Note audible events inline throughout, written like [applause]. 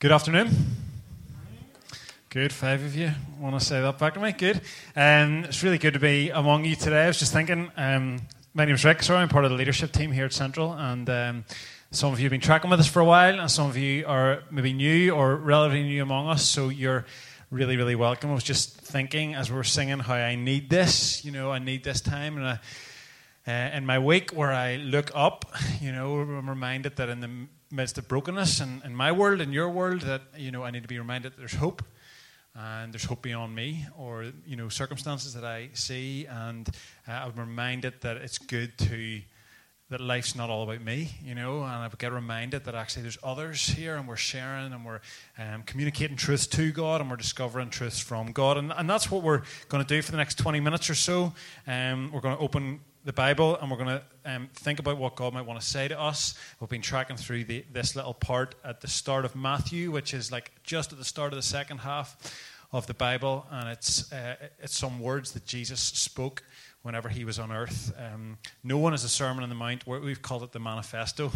Good afternoon. Good, five of you want to say that back to me. Good. Um, it's really good to be among you today. I was just thinking, um, my name is Rick, sorry, I'm part of the leadership team here at Central, and um, some of you have been tracking with us for a while, and some of you are maybe new or relatively new among us, so you're really, really welcome. I was just thinking as we were singing how I need this, you know, I need this time, and I, uh, in my week where I look up, you know, I'm reminded that in the midst of brokenness and in my world, in your world, that, you know, I need to be reminded that there's hope and there's hope beyond me or you know circumstances that I see, and uh, I'm reminded that it's good to that life's not all about me, you know, and I get reminded that actually there's others here, and we're sharing and we're um, communicating truth to God, and we're discovering truths from God, and, and that's what we're going to do for the next 20 minutes or so. Um, we're going to open the Bible and we're going to um, think about what God might want to say to us. We've been tracking through the, this little part at the start of Matthew, which is like just at the start of the second half of the Bible, and it's, uh, it's some words that Jesus spoke whenever he was on earth. Um, no one is a Sermon on the Mount. We've called it the Manifesto.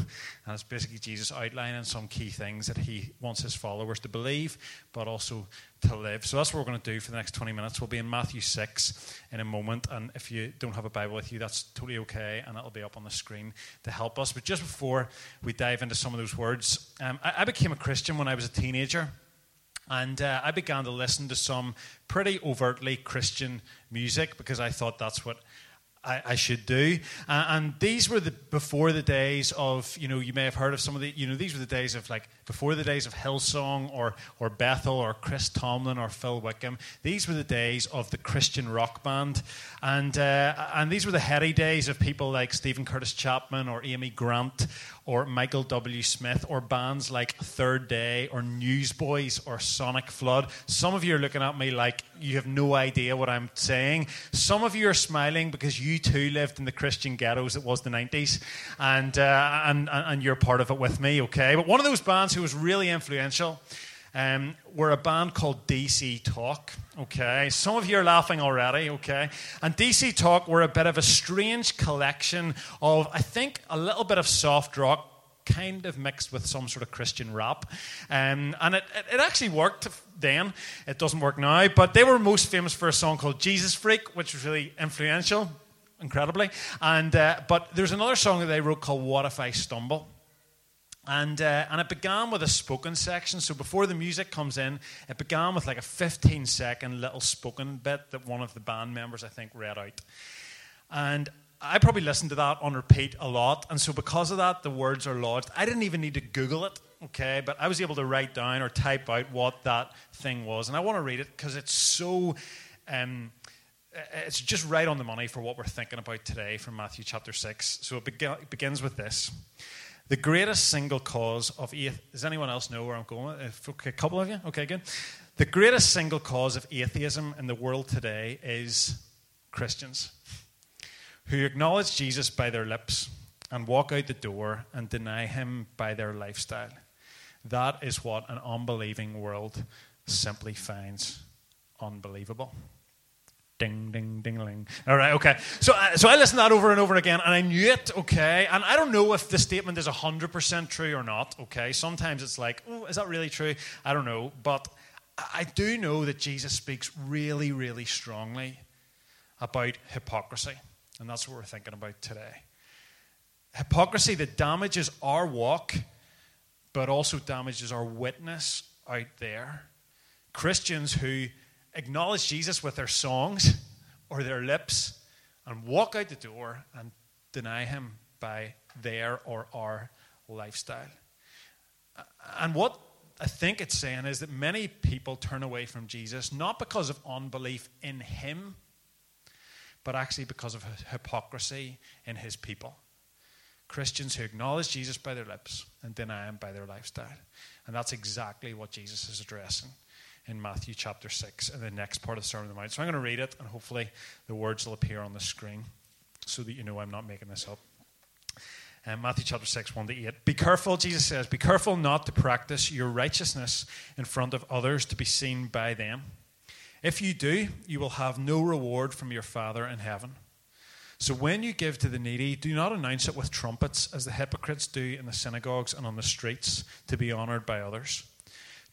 And it's basically Jesus outlining some key things that he wants his followers to believe, but also to live. So that's what we're going to do for the next 20 minutes. We'll be in Matthew 6 in a moment. And if you don't have a Bible with you, that's totally okay. And it'll be up on the screen to help us. But just before we dive into some of those words, um, I, I became a Christian when I was a teenager. And uh, I began to listen to some pretty overtly Christian music because I thought that's what I, I should do. Uh, and these were the before the days of, you know, you may have heard of some of the, you know, these were the days of like before the days of Hillsong or or Bethel or Chris Tomlin or Phil Wickham. These were the days of the Christian rock band, and uh, and these were the heady days of people like Steven Curtis Chapman or Amy Grant or Michael W. Smith or bands like Third Day or Newsboys or Sonic Flood. Some of you are looking at me like you have no idea what I'm saying. Some of you are smiling because you too lived in the Christian ghettos. It was the 90s, and uh, and and you're part of it with me. Okay, but one of those bands who was really influential um, were a band called DC Talk. Okay, some of you are laughing already. Okay, and DC Talk were a bit of a strange collection of, I think, a little bit of soft rock. Kind of mixed with some sort of Christian rap. Um, and it, it, it actually worked then. It doesn't work now. But they were most famous for a song called Jesus Freak, which was really influential, incredibly. And, uh, but there's another song that they wrote called What If I Stumble? And, uh, and it began with a spoken section. So before the music comes in, it began with like a 15 second little spoken bit that one of the band members, I think, read out. And I probably listened to that on repeat a lot. And so because of that, the words are lodged. I didn't even need to Google it, okay? But I was able to write down or type out what that thing was. And I want to read it because it's so. Um, it's just right on the money for what we're thinking about today from Matthew chapter 6. So it, it begins with this. The greatest single cause of atheism. Does anyone else know where I'm going? Okay, a couple of you? Okay, good. The greatest single cause of atheism in the world today is Christians who acknowledge Jesus by their lips and walk out the door and deny him by their lifestyle. That is what an unbelieving world simply finds unbelievable. Ding, ding, ding, ling. All right, okay. So, uh, so I listened to that over and over again, and I knew it, okay. And I don't know if the statement is 100% true or not, okay. Sometimes it's like, oh, is that really true? I don't know. But I do know that Jesus speaks really, really strongly about hypocrisy. And that's what we're thinking about today. Hypocrisy that damages our walk, but also damages our witness out there. Christians who acknowledge Jesus with their songs or their lips and walk out the door and deny him by their or our lifestyle. And what I think it's saying is that many people turn away from Jesus not because of unbelief in him, but actually because of hypocrisy in his people. Christians who acknowledge Jesus by their lips and deny him by their lifestyle. And that's exactly what Jesus is addressing in Matthew chapter 6 and the next part of the Sermon on the Mount. So I'm going to read it, and hopefully the words will appear on the screen so that you know I'm not making this up. Um, Matthew chapter 6, 1 to 8. Be careful, Jesus says, be careful not to practice your righteousness in front of others to be seen by them. If you do, you will have no reward from your Father in heaven. So when you give to the needy, do not announce it with trumpets, as the hypocrites do in the synagogues and on the streets, to be honored by others.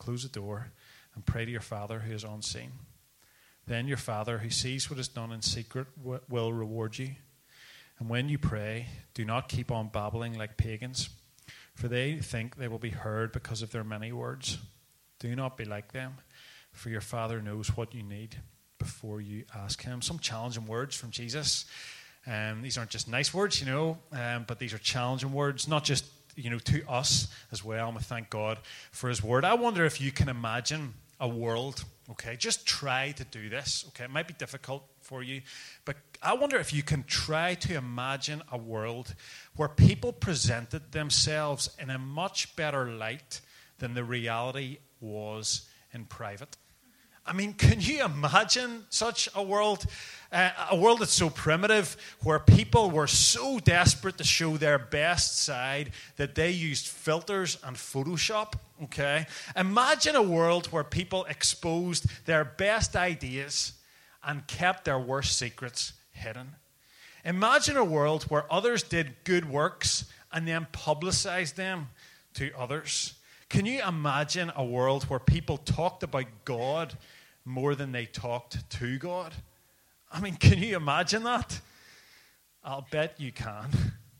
close the door, and pray to your Father who is unseen. Then your Father, who sees what is done in secret, will reward you. And when you pray, do not keep on babbling like pagans, for they think they will be heard because of their many words. Do not be like them, for your Father knows what you need before you ask Him. Some challenging words from Jesus. Um, these aren't just nice words, you know, um, but these are challenging words, not just you know to us as well. And thank God for His Word. I wonder if you can imagine a world. Okay, just try to do this. Okay, it might be difficult for you, but I wonder if you can try to imagine a world where people presented themselves in a much better light than the reality was in private. I mean, can you imagine such a world? Uh, a world that's so primitive, where people were so desperate to show their best side that they used filters and Photoshop. Okay? Imagine a world where people exposed their best ideas and kept their worst secrets hidden. Imagine a world where others did good works and then publicized them to others. Can you imagine a world where people talked about God more than they talked to God? I mean, can you imagine that? I'll bet you can,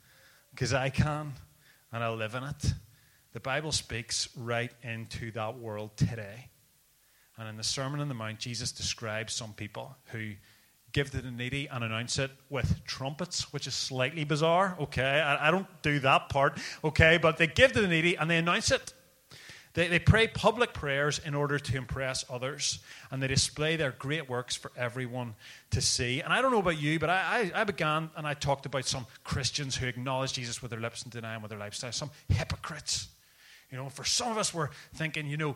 [laughs] because I can, and I live in it. The Bible speaks right into that world today. And in the Sermon on the Mount, Jesus describes some people who give to the needy and announce it with trumpets, which is slightly bizarre, okay? I, I don't do that part, okay? But they give to the needy and they announce it. They, they pray public prayers in order to impress others, and they display their great works for everyone to see. And I don't know about you, but I, I, I began and I talked about some Christians who acknowledge Jesus with their lips and deny him with their lifestyle, some hypocrites. You know, for some of us, we're thinking, you know,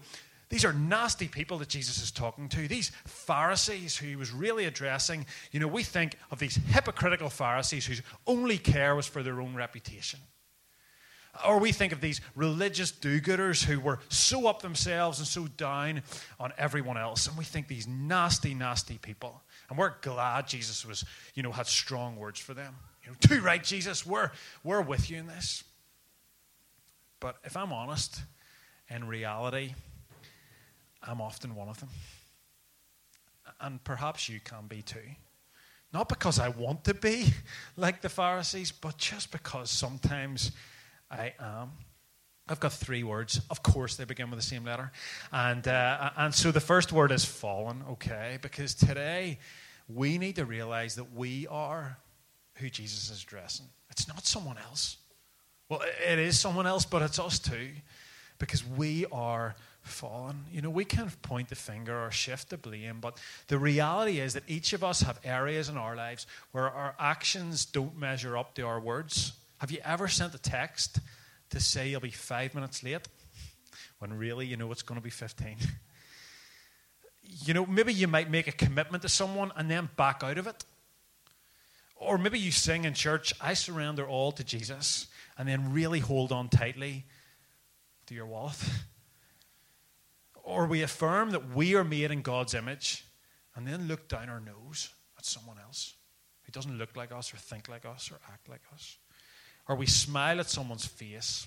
these are nasty people that Jesus is talking to. These Pharisees who he was really addressing. You know, we think of these hypocritical Pharisees whose only care was for their own reputation. Or we think of these religious do gooders who were so up themselves and so down on everyone else. And we think these nasty, nasty people. And we're glad Jesus was, you know, had strong words for them. You know, too right, Jesus, we're, we're with you in this. But if I'm honest, in reality, I'm often one of them. And perhaps you can be too. Not because I want to be [laughs] like the Pharisees, but just because sometimes I am. I've got three words. Of course, they begin with the same letter. And, uh, and so the first word is fallen, okay? Because today we need to realize that we are who Jesus is addressing. It's not someone else. Well, it is someone else, but it's us too. Because we are fallen. You know, we can point the finger or shift the blame, but the reality is that each of us have areas in our lives where our actions don't measure up to our words. Have you ever sent a text to say you'll be five minutes late when really you know it's going to be 15? You know, maybe you might make a commitment to someone and then back out of it. Or maybe you sing in church, I surrender all to Jesus, and then really hold on tightly to your wallet. Or we affirm that we are made in God's image and then look down our nose at someone else who doesn't look like us or think like us or act like us. Or we smile at someone's face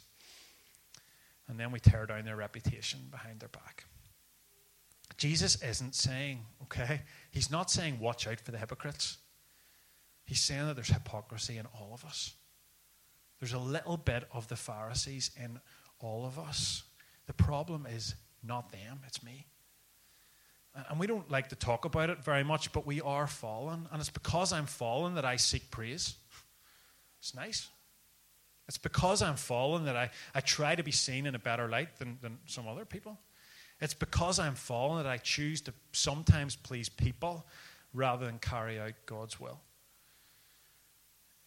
and then we tear down their reputation behind their back. Jesus isn't saying, okay, he's not saying watch out for the hypocrites. He's saying that there's hypocrisy in all of us. There's a little bit of the Pharisees in all of us. The problem is not them, it's me. And we don't like to talk about it very much, but we are fallen. And it's because I'm fallen that I seek praise. It's nice. It's because I'm fallen that I, I try to be seen in a better light than, than some other people. It's because I'm fallen that I choose to sometimes please people rather than carry out God's will.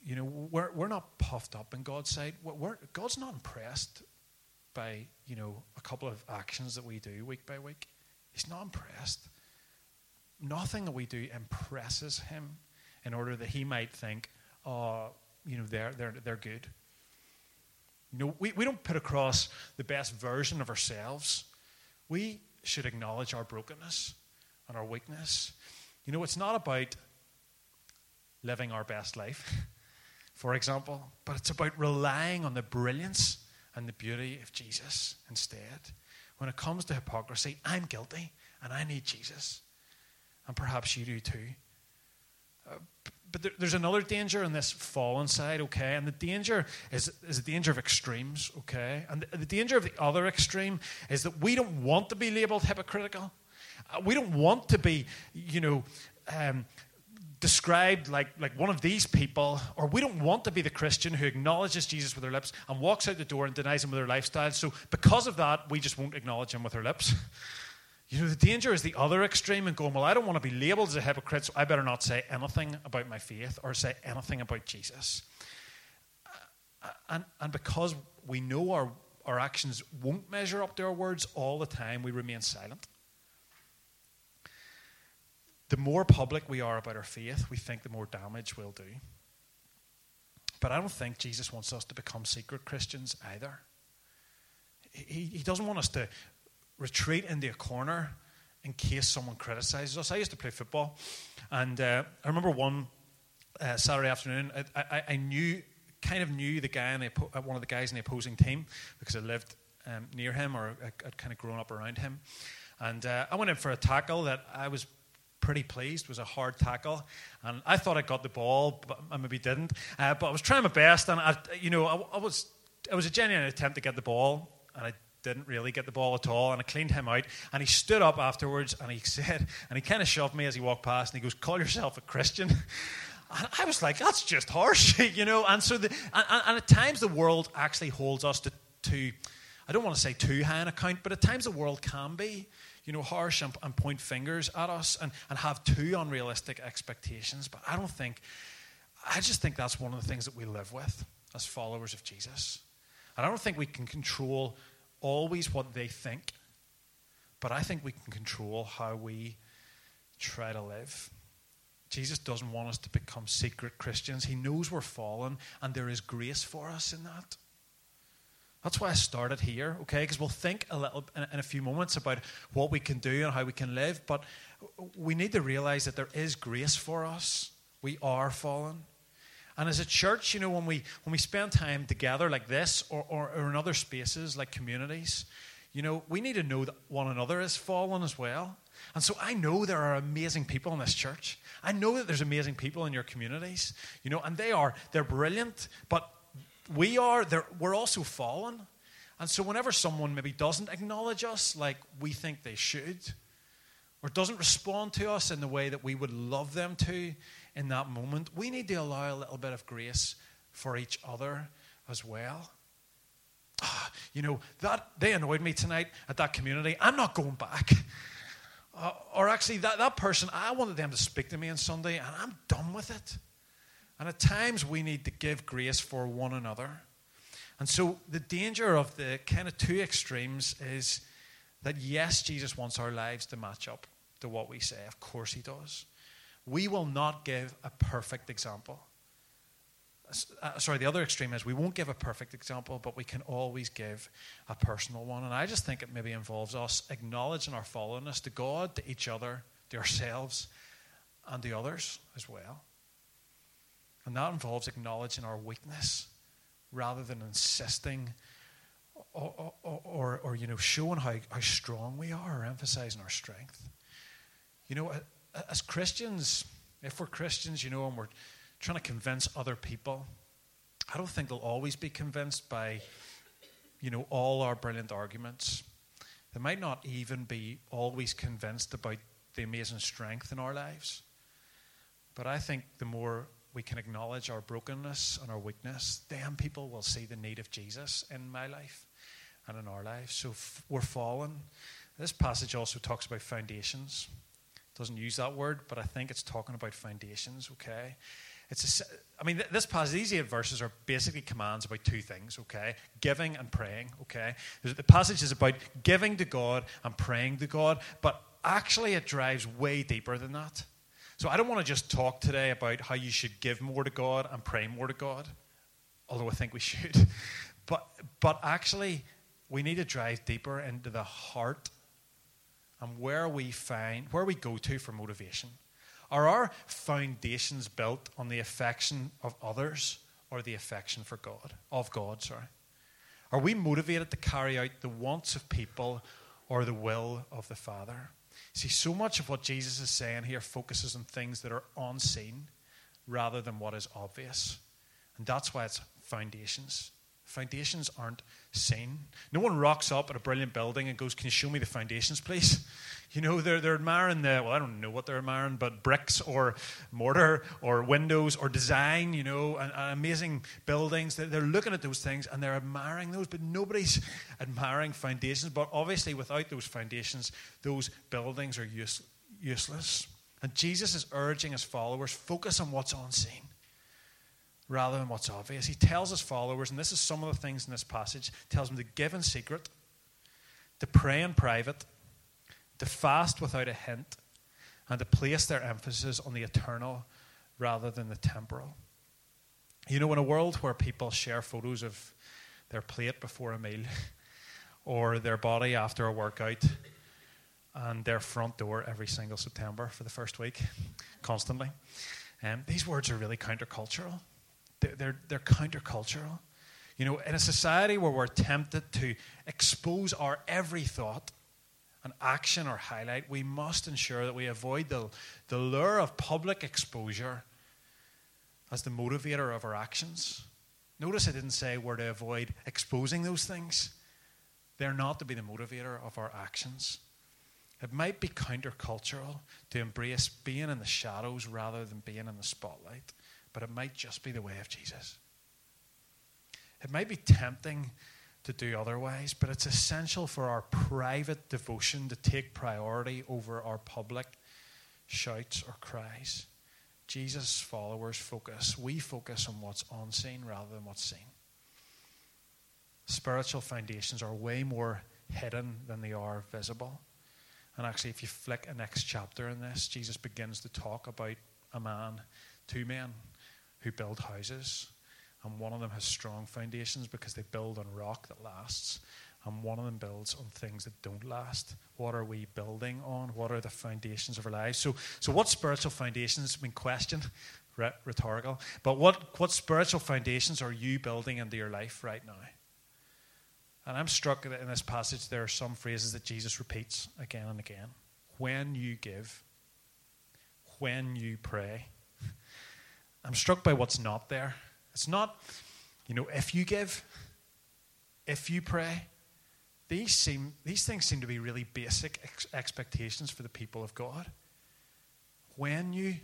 You know, we're, we're not puffed up in God's sight. We're, God's not impressed by, you know, a couple of actions that we do week by week. He's not impressed. Nothing that we do impresses him in order that he might think, oh, you know, they're, they're, they're good. You know, we, we don't put across the best version of ourselves. We should acknowledge our brokenness and our weakness. You know, it's not about living our best life, [laughs] for example, but it's about relying on the brilliance and the beauty of Jesus instead. When it comes to hypocrisy, I'm guilty and I need Jesus. And perhaps you do too. Uh, but there, there's another danger on this fallen side, okay? And the danger is, is the danger of extremes, okay? And the, the danger of the other extreme is that we don't want to be labeled hypocritical. Uh, we don't want to be, you know, um, described like, like one of these people, or we don't want to be the Christian who acknowledges Jesus with their lips and walks out the door and denies him with their lifestyle. So, because of that, we just won't acknowledge him with our lips. [laughs] You know, the danger is the other extreme and going, Well, I don't want to be labeled as a hypocrite, so I better not say anything about my faith or say anything about Jesus. And, and because we know our, our actions won't measure up to our words all the time, we remain silent. The more public we are about our faith, we think the more damage we'll do. But I don't think Jesus wants us to become secret Christians either. He, he doesn't want us to retreat into a corner in case someone criticizes us. I used to play football, and uh, I remember one uh, Saturday afternoon, I, I, I, knew, kind of knew the guy, in the, uh, one of the guys in the opposing team, because I lived um, near him or I'd kind of grown up around him. And uh, I went in for a tackle that I was pretty pleased. Was a hard tackle, and I thought I got the ball, but I maybe didn't. Uh, but I was trying my best, and I, you know, I, I was it was a genuine attempt to get the ball, and I didn't really get the ball at all. And I cleaned him out. And he stood up afterwards and he [laughs] said, and he kind of shoved me as he walked past. And he goes, Call yourself a Christian. [laughs] And I was like, That's just harsh, [laughs] you know. And so, the, and, and, at times, the world actually holds us to, to, I don't want to say too high an account, but at times the world can be, you know, harsh and, and point fingers at us and, and have too unrealistic expectations. But I don't think, I just think that's one of the things that we live with as followers of Jesus. And I don't think we can control always what they think, but I think we can control how we try to live. Jesus doesn't want us to become secret Christians. He knows we're fallen, and there is grace for us in that. That's why I started here, okay? Because we'll think a little in a few moments about what we can do and how we can live, but we need to realize that there is grace for us. We are fallen. And as a church, you know, when we when we spend time together like this or, or, or in other spaces like communities, you know, we need to know that one another is fallen as well. And so I know there are amazing people in this church. I know that there's amazing people in your communities, you know, and they are they're brilliant, but we are we're also fallen. And so whenever someone maybe doesn't acknowledge us like we think they should, or doesn't respond to us in the way that we would love them to, in that moment, we need to allow a little bit of grace for each other as well. Ah, you know, that they annoyed me tonight at that community. I'm not going back. Uh, or actually, that, that person, I wanted them to speak to me on Sunday, and I'm done with it. And at times, we need to give grace for one another. And so, the danger of the kind of two extremes is that yes, Jesus wants our lives to match up to what we say. Of course, He does we will not give a perfect example. Uh, sorry, the other extreme is we won't give a perfect example, but we can always give a personal one. And I just think it maybe involves us acknowledging our fallenness to God, to each other, to ourselves, and to others as well. And that involves acknowledging our weakness rather than insisting or, or, or, or you know, showing how, how strong we are or emphasizing our strength. You know, as Christians, if we're Christians, you know, and we're trying to convince other people, I don't think they'll always be convinced by, you know, all our brilliant arguments. They might not even be always convinced about the amazing strength in our lives. But I think the more we can acknowledge our brokenness and our weakness, then people will see the need of Jesus in my life and in our lives. So we're fallen. This passage also talks about foundations doesn't use that word, but I think it's talking about foundations, okay? It's a, I mean, this passage, these eight verses are basically commands about two things, okay? Giving and praying, okay? The passage is about giving to God and praying to God, but actually it drives way deeper than that. So I don't want to just talk today about how you should give more to God and pray more to God, although I think we should. [laughs] But, but actually, we need to drive deeper into the heart and where we find, where we go to for motivation. Are our foundations built on the affection of others or the affection for God, of God, sorry? Are we motivated to carry out the wants of people or the will of the Father? See, so much of what Jesus is saying here focuses on things that are unseen rather than what is obvious. And that's why it's foundations. Foundations aren't seen. No one rocks up at a brilliant building and goes, Can you show me the foundations, please? [laughs] You know, they're, they're admiring the, well, I don't know what they're admiring, but bricks or mortar or windows or design, you know, and, and amazing buildings. They're, they're looking at those things and they're admiring those, but nobody's [laughs] admiring foundations. But obviously, without those foundations, those buildings are use, useless. And Jesus is urging his followers focus on what's unseen rather than what's obvious. He tells his followers, and this is some of the things in this passage, tells them to give in secret, to pray in private, to fast without a hint, and to place their emphasis on the eternal rather than the temporal. You know, in a world where people share photos of their plate before a meal, [laughs] or their body after a workout, and their front door every single September for the first week, constantly. Um, these words are really countercultural they're, they're, countercultural. You know, in a society where we're tempted to expose our every thought and action or highlight, we must ensure that we avoid the, the lure of public exposure as the motivator of our actions. Notice I didn't say we're to avoid exposing those things. They're not to be the motivator of our actions. It might be countercultural to embrace being in the shadows rather than being in the spotlight but it might just be the way of Jesus. It might be tempting to do otherwise, but it's essential for our private devotion to take priority over our public shouts or cries. Jesus' followers focus, we focus on what's unseen rather than what's seen. Spiritual foundations are way more hidden than they are visible. And actually, if you flick a next chapter in this, Jesus begins to talk about a man, two men, who build houses. And one of them has strong foundations because they build on rock that lasts. And one of them builds on things that don't last. What are we building on? What are the foundations of our lives? So, so what spiritual foundations have been questioned? Rhetorical. But what, what spiritual foundations are you building into your life right now? And I'm struck that in this passage there are some phrases that Jesus repeats again and again. When you give, when you pray, I'm struck by what's not there. It's not, you know, if you give, if you pray. These, seem, these things seem to be really basic ex- expectations for the people of God. When you,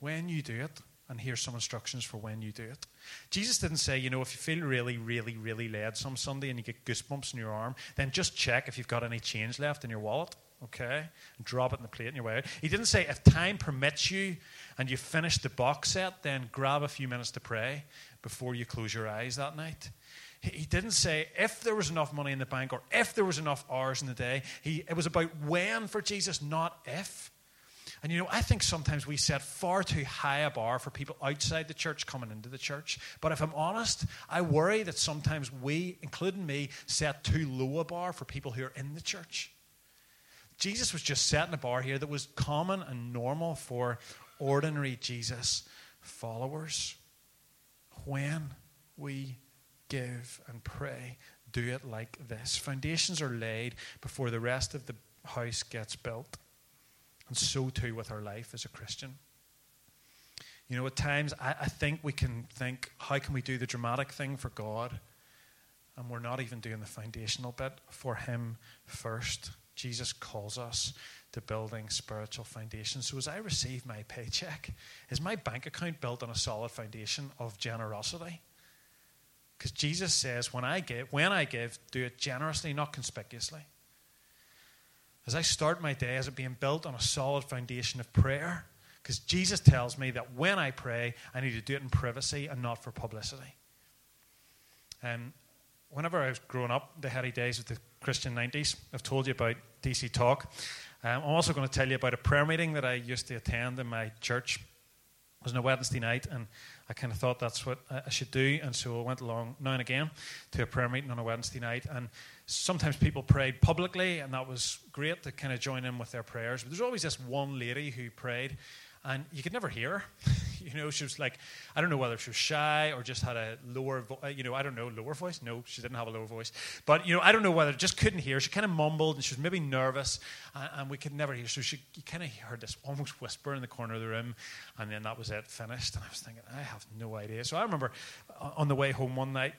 when you do it, and here's some instructions for when you do it. Jesus didn't say, you know, if you feel really, really, really led some Sunday and you get goosebumps in your arm, then just check if you've got any change left in your wallet okay? And drop it in the plate on your way out. He didn't say, if time permits you and you finish the box set, then grab a few minutes to pray before you close your eyes that night. He didn't say if there was enough money in the bank or if there was enough hours in the day. He, it was about when for Jesus, not if. And you know, I think sometimes we set far too high a bar for people outside the church coming into the church. But if I'm honest, I worry that sometimes we, including me, set too low a bar for people who are in the church. Jesus was just setting a bar here that was common and normal for ordinary Jesus followers. When we give and pray, do it like this. Foundations are laid before the rest of the house gets built. And so too with our life as a Christian. You know, at times I, I think we can think, how can we do the dramatic thing for God? And we're not even doing the foundational bit for Him first. Jesus calls us to building spiritual foundations. So as I receive my paycheck, is my bank account built on a solid foundation of generosity? Because Jesus says, when I give, when I give, do it generously, not conspicuously. As I start my day, is it being built on a solid foundation of prayer? Because Jesus tells me that when I pray, I need to do it in privacy and not for publicity. Um, whenever I was growing up, the heady days of the Christian 90s, I've told you about DC Talk. Um, I'm also going to tell you about a prayer meeting that I used to attend in my church. It was on a Wednesday night, and I kind of thought that's what I should do. And so I went along now and again to a prayer meeting on a Wednesday night. And sometimes people prayed publicly, and that was great to kind of join in with their prayers. But there's always this one lady who prayed and you could never hear her. [laughs] [laughs] you know, she was like, I don't know whether she was shy or just had a lower, vo- uh, you know, I don't know, lower voice. No, she didn't have a lower voice. But you know, I don't know whether just couldn't hear. She kind of mumbled and she was maybe nervous, and, and we could never hear. So she, kind of heard this almost whisper in the corner of the room, and then that was it, finished. And I was thinking, I have no idea. So I remember uh, on the way home one night.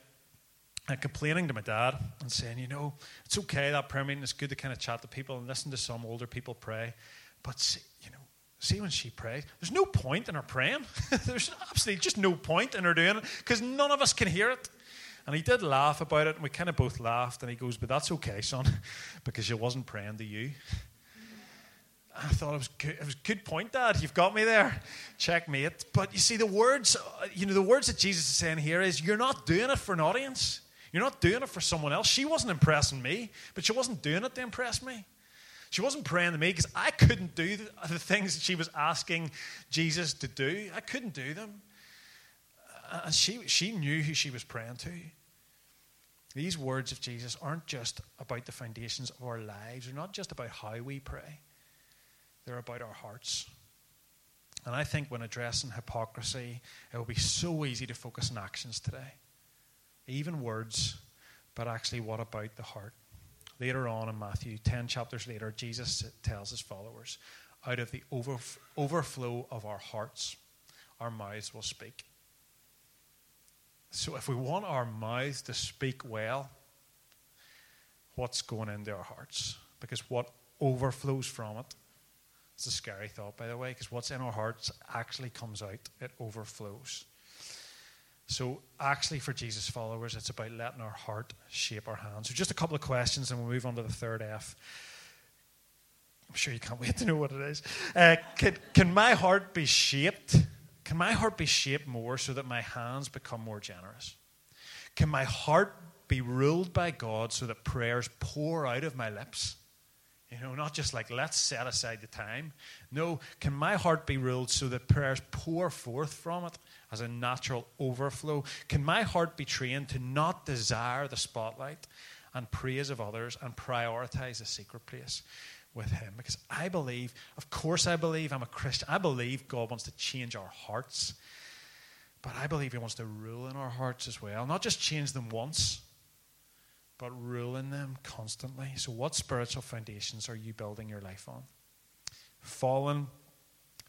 Uh, complaining to my dad and saying, you know, it's okay, that prayer meeting is good to kind of chat to people and listen to some older people pray. But, you know, See, when she prayed, there's no point in her praying. [laughs] there's absolutely just no point in her doing it because none of us can hear it. And he did laugh about it, and we kind of both laughed. And he goes, But that's okay, son, [laughs] because she wasn't praying to you. I thought it was good. It was good point, Dad. You've got me there. Checkmate. But you see, the words, you know, the words that Jesus is saying here is, you're not doing it for an audience. You're not doing it for someone else. She wasn't impressing me, but she wasn't doing it to impress me. She wasn't praying to me because I couldn't do the, things that she was asking Jesus to do. I couldn't do them. And she, she knew who she was praying to. These words of Jesus aren't just about the foundations of our lives, they're not just about how we pray, they're about our hearts. And I think when addressing hypocrisy, it will be so easy to focus on actions today, even words, but actually, what about the heart? Later on in Matthew, 10 chapters later, Jesus tells his followers, out of the overflow of our hearts, our mouths will speak. So if we want our mouths to speak well, what's going into our hearts? Because what overflows from it, it's a scary thought, by the way, because what's in our hearts actually comes out, it overflows. So, actually, for Jesus followers, it's about letting our heart shape our hands. So, just a couple of questions, and we'll move on to the third F. I'm sure you can't wait to know what it is. Uh, can, can my heart be shaped? Can my heart be shaped more so that my hands become more generous? Can my heart be ruled by God so that prayers pour out of my lips? You know, not just like, let's set aside the time. No, can my heart be ruled so that prayers pour forth from it as a natural overflow? Can my heart be trained to not desire the spotlight and praise of others and prioritize a secret place with Him? Because I believe, of course, I believe, I'm a Christian, I believe God wants to change our hearts. But I believe He wants to rule in our hearts as well. Not just change them once, but ruling them constantly. So, what spiritual foundations are you building your life on? Fallen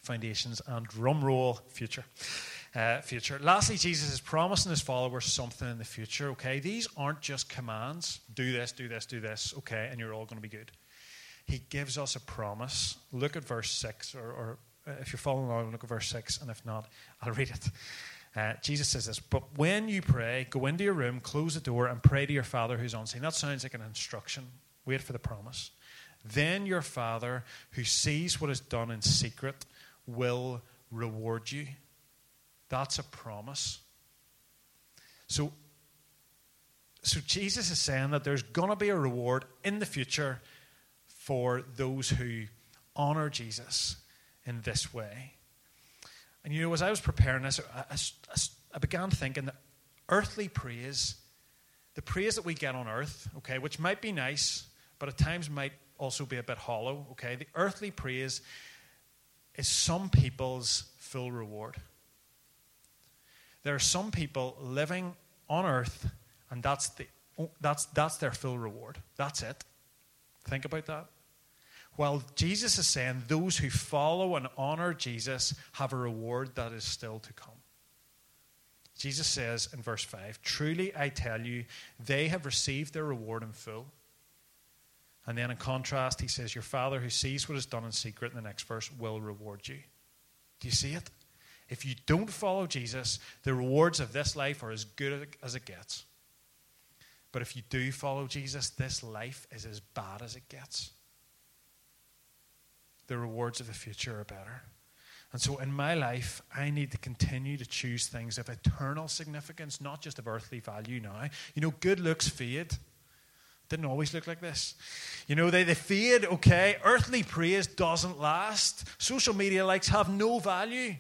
foundations and drum roll future. Uh, future. Lastly, Jesus is promising his followers something in the future. Okay, these aren't just commands. Do this, do this, do this. Okay, and you're all going to be good. He gives us a promise. Look at verse six, or, or uh, if you're following along, look at verse six, and if not, I'll read it. Uh, Jesus says this, but when you pray, go into your room, close the door, and pray to your Father who's on scene. That sounds like an instruction. Wait for the promise. Then your Father, who sees what is done in secret, will reward you. That's a promise. So, so Jesus is saying that there's going to be a reward in the future for those who honor Jesus in this way. And you know, as I was preparing this, I, I, I began thinking that earthly praise, the praise that we get on earth, okay, which might be nice, but at times might also be a bit hollow, okay, the earthly praise is some people's full reward. There are some people living on earth, and that's, the, that's, that's their full reward. That's it. Think about that. Well, Jesus is saying those who follow and honor Jesus have a reward that is still to come. Jesus says in verse 5 Truly I tell you, they have received their reward in full. And then in contrast, he says, Your Father who sees what is done in secret in the next verse will reward you. Do you see it? If you don't follow Jesus, the rewards of this life are as good as it gets. But if you do follow Jesus, this life is as bad as it gets the rewards of the future are better. And so in my life, I need to continue to choose things of eternal significance, not just of earthly value now. You know, good looks fade. Didn't always look like this. You know, they, they fade, okay. Earthly praise doesn't last. Social media likes have no value.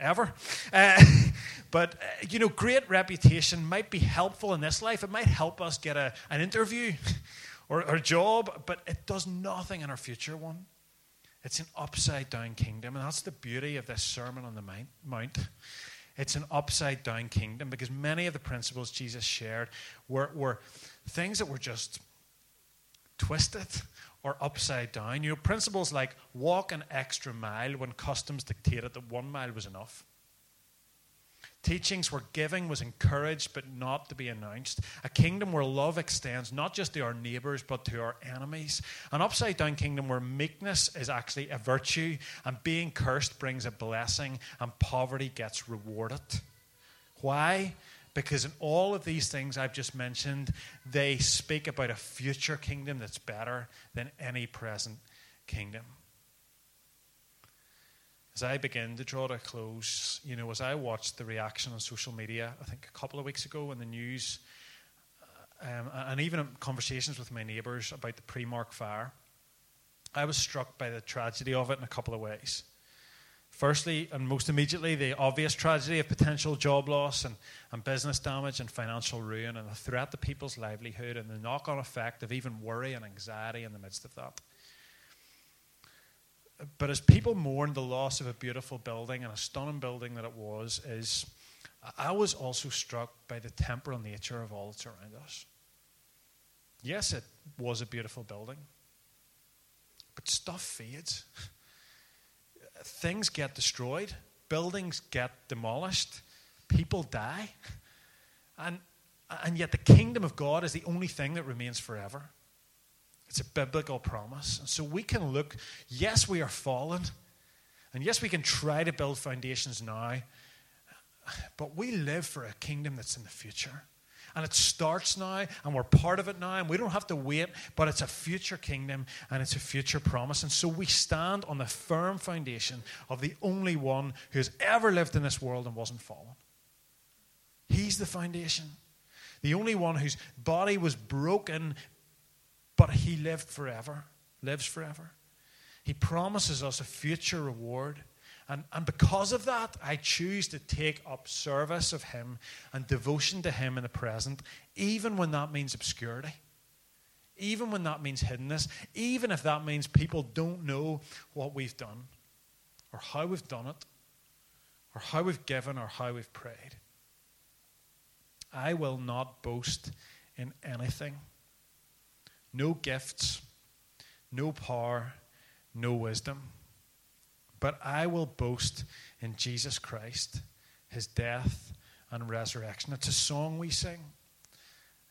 Ever. Uh, [laughs] but, uh, you know, great reputation might be helpful in this life. It might help us get a, an interview [laughs] or, or a job, but it does nothing in our future one. It's an upside down kingdom. And that's the beauty of this Sermon on the Mount. It's an upside down kingdom because many of the principles Jesus shared were, were things that were just twisted or upside down. You know, principles like walk an extra mile when customs dictated that one mile was enough. Teachings where giving was encouraged but not to be announced. A kingdom where love extends not just to our neighbours but to our enemies. An upside down kingdom where meekness is actually a virtue and being cursed brings a blessing and poverty gets rewarded. Why? Because in all of these things I've just mentioned, they speak about a future kingdom that's better than any present kingdom as I begin to draw to a close, you know, as I watched the reaction on social media, I think a couple of weeks ago in the news, uh, um, and even in conversations with my neighbours about the Primark fire, I was struck by the tragedy of it in a couple of ways. Firstly, and most immediately, the obvious tragedy of potential job loss and, and business damage and financial ruin and the threat to people's livelihood and the knock on effect of even worry and anxiety in the midst of that. But as people mourn the loss of a beautiful building and a stunning building that it was, is I was also struck by the temporal nature of all that's around us. Yes, it was a beautiful building, but stuff fades. [laughs] Things get destroyed, buildings get demolished, people die. And, and yet, the kingdom of God is the only thing that remains forever. It's a biblical promise. And so we can look, yes, we are fallen. And yes, we can try to build foundations now. But we live for a kingdom that's in the future. And it starts now, and we're part of it now, and we don't have to wait, but it's a future kingdom and it's a future promise. And so we stand on the firm foundation of the only one who has ever lived in this world and wasn't fallen. He's the foundation. The only one whose body was broken but he lived forever, lives forever. He promises us a future reward. And, and because of that, I choose to take up service of Him and devotion to Him in the present, even when that means obscurity, even when that means hiddenness, even if that means people don't know what we've done, or how we've done it, or how we've given, or how we've prayed. I will not boast in anything no gifts, no power, no wisdom. But I will boast in Jesus Christ, his death and resurrection. It's a song we sing.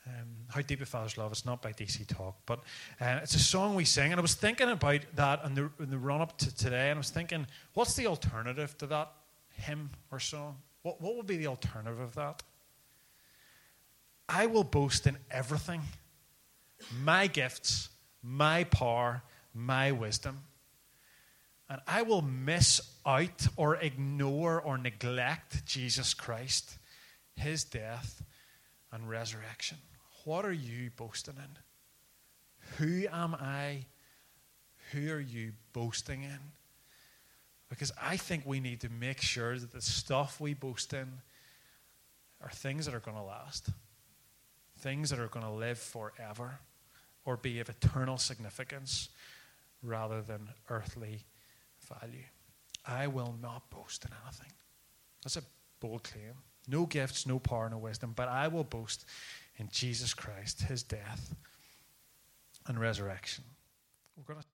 Um, How Deep a Father's Love. It's not by DC Talk, but uh, it's a song we sing. And I was thinking about that in the, in the run up to today, and I was thinking, what's the alternative to that hymn or song? What, what would be the alternative of that? I will boast in everything my gifts, my power, my wisdom. And I will miss out or ignore or neglect Jesus Christ, his death and resurrection. What are you boasting in? Who am I? Who are you boasting in? Because I think we need to make sure that the stuff we boast in are things that are going to last, things that are going to live forever or be of eternal significance rather than earthly value. I will not boast in anything. That's a bold claim. No gifts, no power, no wisdom, but I will boast in Jesus Christ, his death and resurrection. We're going to